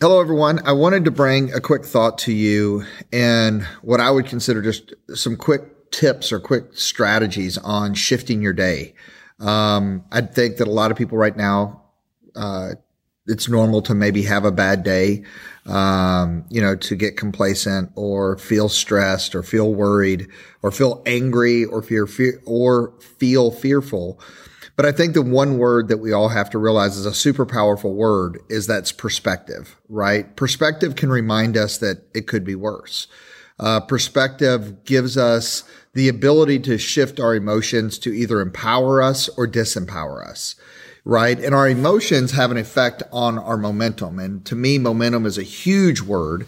Hello, everyone. I wanted to bring a quick thought to you and what I would consider just some quick tips or quick strategies on shifting your day. Um, I think that a lot of people right now, uh, it's normal to maybe have a bad day, um, you know, to get complacent or feel stressed or feel worried or feel angry or fear, fear or feel fearful. But I think the one word that we all have to realize is a super powerful word is that's perspective, right? Perspective can remind us that it could be worse. Uh, perspective gives us the ability to shift our emotions to either empower us or disempower us right? And our emotions have an effect on our momentum. And to me, momentum is a huge word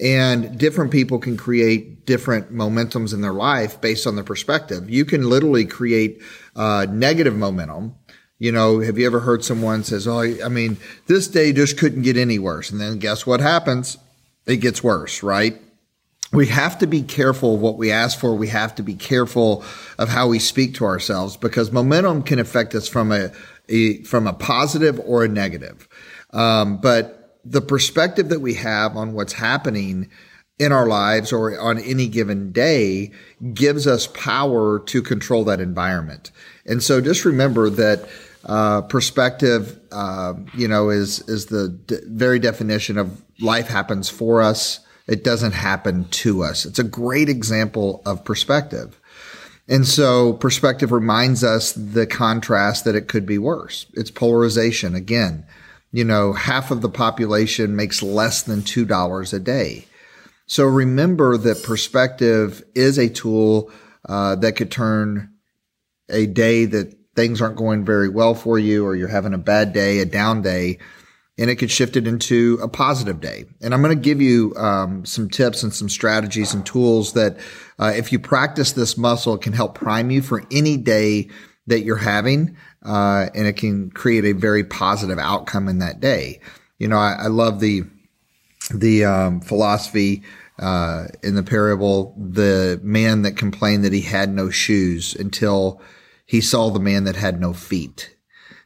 and different people can create different momentums in their life based on their perspective. You can literally create uh, negative momentum. You know, have you ever heard someone says, "Oh, I mean, this day just couldn't get any worse," and then guess what happens? It gets worse, right? We have to be careful of what we ask for. We have to be careful of how we speak to ourselves because momentum can affect us from a, a from a positive or a negative. Um, but the perspective that we have on what's happening in our lives or on any given day gives us power to control that environment. And so just remember that uh, perspective, uh, you know, is is the d- very definition of life happens for us it doesn't happen to us. It's a great example of perspective. And so perspective reminds us the contrast that it could be worse. It's polarization. Again, you know, half of the population makes less than $2 a day. So remember that perspective is a tool uh, that could turn a day that things aren't going very well for you or you're having a bad day, a down day, and it could shift it into a positive day. And I'm going to give you um, some tips and some strategies and tools that, uh, if you practice this muscle, it can help prime you for any day that you're having, uh, and it can create a very positive outcome in that day. You know, I, I love the the um, philosophy uh, in the parable, the man that complained that he had no shoes until he saw the man that had no feet.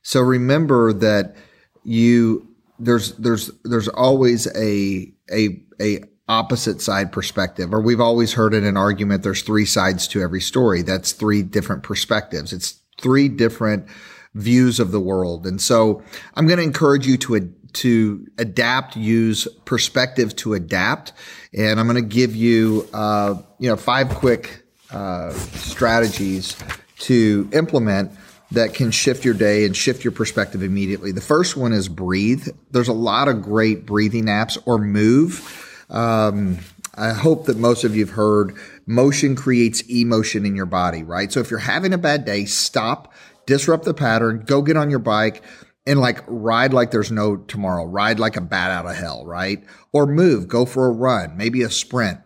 So remember that you there's there's there's always a a a opposite side perspective or we've always heard in an argument there's three sides to every story. That's three different perspectives. It's three different views of the world. And so i'm going to encourage you to to adapt use perspective to adapt. And i'm going to give you uh, you know five quick uh, strategies to implement that can shift your day and shift your perspective immediately. The first one is breathe. There's a lot of great breathing apps or move. Um, I hope that most of you have heard motion creates emotion in your body, right? So if you're having a bad day, stop, disrupt the pattern, go get on your bike and like ride like there's no tomorrow, ride like a bat out of hell, right? Or move, go for a run, maybe a sprint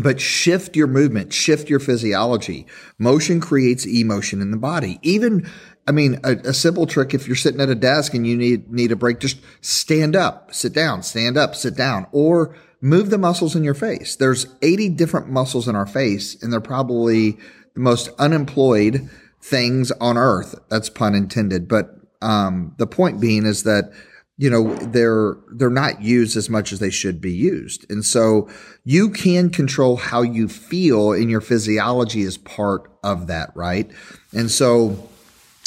but shift your movement, shift your physiology. Motion creates emotion in the body. Even, I mean, a, a, simple trick if you're sitting at a desk and you need, need a break, just stand up, sit down, stand up, sit down, or move the muscles in your face. There's 80 different muscles in our face, and they're probably the most unemployed things on earth. That's pun intended. But um, the point being is that you know they're they're not used as much as they should be used. And so you can control how you feel and your physiology is part of that right? And so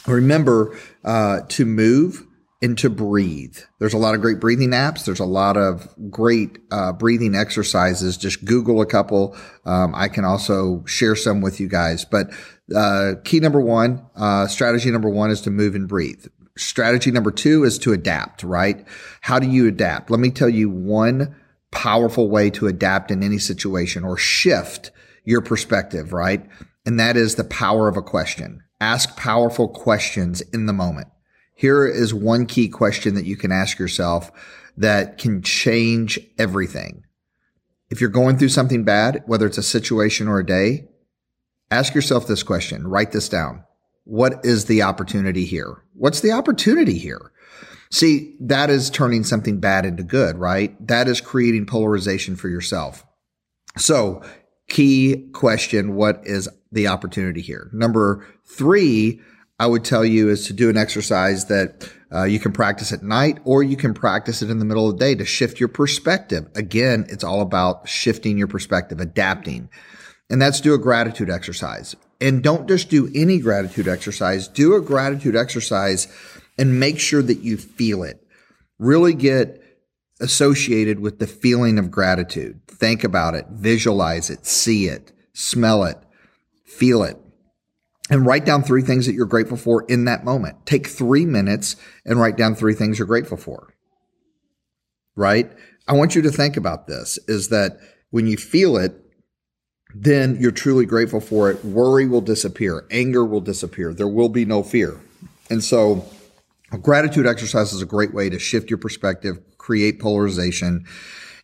remember uh, to move and to breathe. There's a lot of great breathing apps. There's a lot of great uh, breathing exercises. Just google a couple. Um, i can also share some with you guys. But uh, key number one uh, strategy number one is to move and breathe Strategy number two is to adapt, right? How do you adapt? Let me tell you one powerful way to adapt in any situation or shift your perspective, right? And that is the power of a question. Ask powerful questions in the moment. Here is one key question that you can ask yourself that can change everything. If you're going through something bad, whether it's a situation or a day, ask yourself this question. Write this down. What is the opportunity here? What's the opportunity here? See, that is turning something bad into good, right? That is creating polarization for yourself. So key question. What is the opportunity here? Number three, I would tell you is to do an exercise that Uh, you can practice at night or you can practice it in the middle of the day to shift your perspective. Again, it's all about shifting your perspective, adapting. And that's do a gratitude exercise. And don't just do any gratitude exercise. Do a gratitude exercise and make sure that you feel it. Really get associated with the feeling of gratitude. Think about it, visualize it, see it, smell it, feel it and write down three things that you're grateful for in that moment. Take three minutes and write down three things you're grateful for. Right? I want you to think about this is that when you feel it, then you're truly grateful for it. Worry will disappear. Anger will disappear. There will be no fear. And so a gratitude exercise is a great way to shift your perspective, create polarization.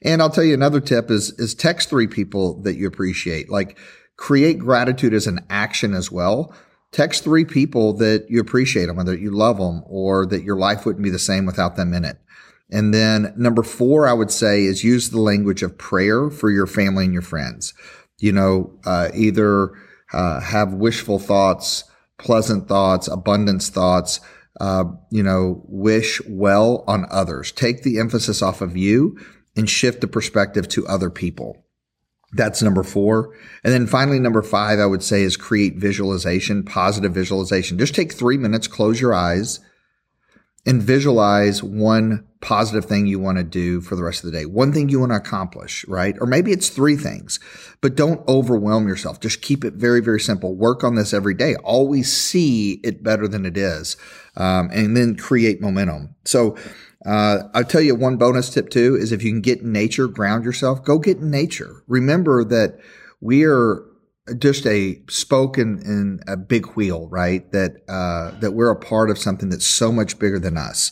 And I'll tell you another tip is, is text three people that you appreciate. Like create gratitude as an action as well. Text three people that you appreciate them, whether you love them or that your life wouldn't be the same without them in it. And then number four, I would say is use the language of prayer for your family and your friends. You know, uh, either uh, have wishful thoughts, pleasant thoughts, abundance thoughts, uh, you know, wish well on others. Take the emphasis off of you and shift the perspective to other people. That's number four. And then finally, number five, I would say is create visualization, positive visualization. Just take three minutes, close your eyes and visualize one positive thing you want to do for the rest of the day. One thing you want to accomplish, right? Or maybe it's three things, but don't overwhelm yourself. Just keep it very, very simple. Work on this every day. Always see it better than it is. Um, and then create momentum. So uh, I'll tell you one bonus tip too is if you can get in nature, ground yourself, go get in nature. Remember that we are just a spoke in, in a big wheel, right? That, uh, that we're a part of something that's so much bigger than us.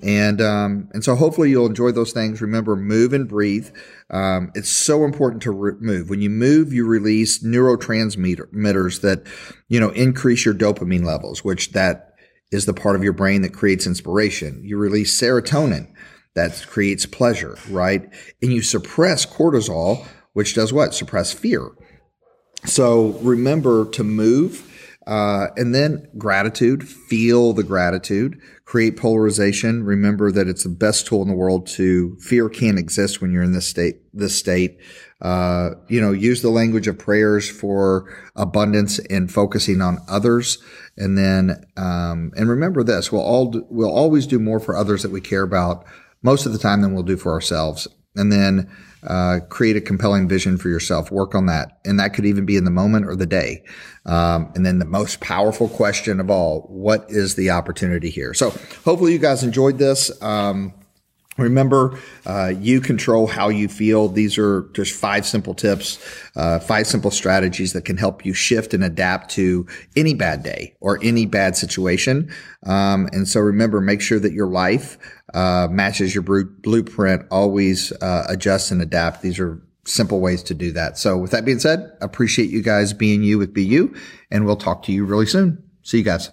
And, um, and so hopefully you'll enjoy those things. Remember, move and breathe. Um, it's so important to re- move. When you move, you release neurotransmitters that, you know, increase your dopamine levels, which that is the part of your brain that creates inspiration. You release serotonin that creates pleasure, right? And you suppress cortisol, which does what? Suppress fear. So remember to move. Uh, and then gratitude, feel the gratitude, create polarization. Remember that it's the best tool in the world to fear can't exist when you're in this state, this state. Uh, you know, use the language of prayers for abundance and focusing on others. And then, um, and remember this, we'll all, do, we'll always do more for others that we care about most of the time than we'll do for ourselves. And then, uh, create a compelling vision for yourself. Work on that. And that could even be in the moment or the day. Um, and then the most powerful question of all, what is the opportunity here? So hopefully you guys enjoyed this. Um, Remember, uh, you control how you feel. These are just five simple tips, uh, five simple strategies that can help you shift and adapt to any bad day or any bad situation. Um, and so remember, make sure that your life uh, matches your blueprint. Always uh, adjust and adapt. These are simple ways to do that. So with that being said, appreciate you guys being you with BU, and we'll talk to you really soon. See you guys.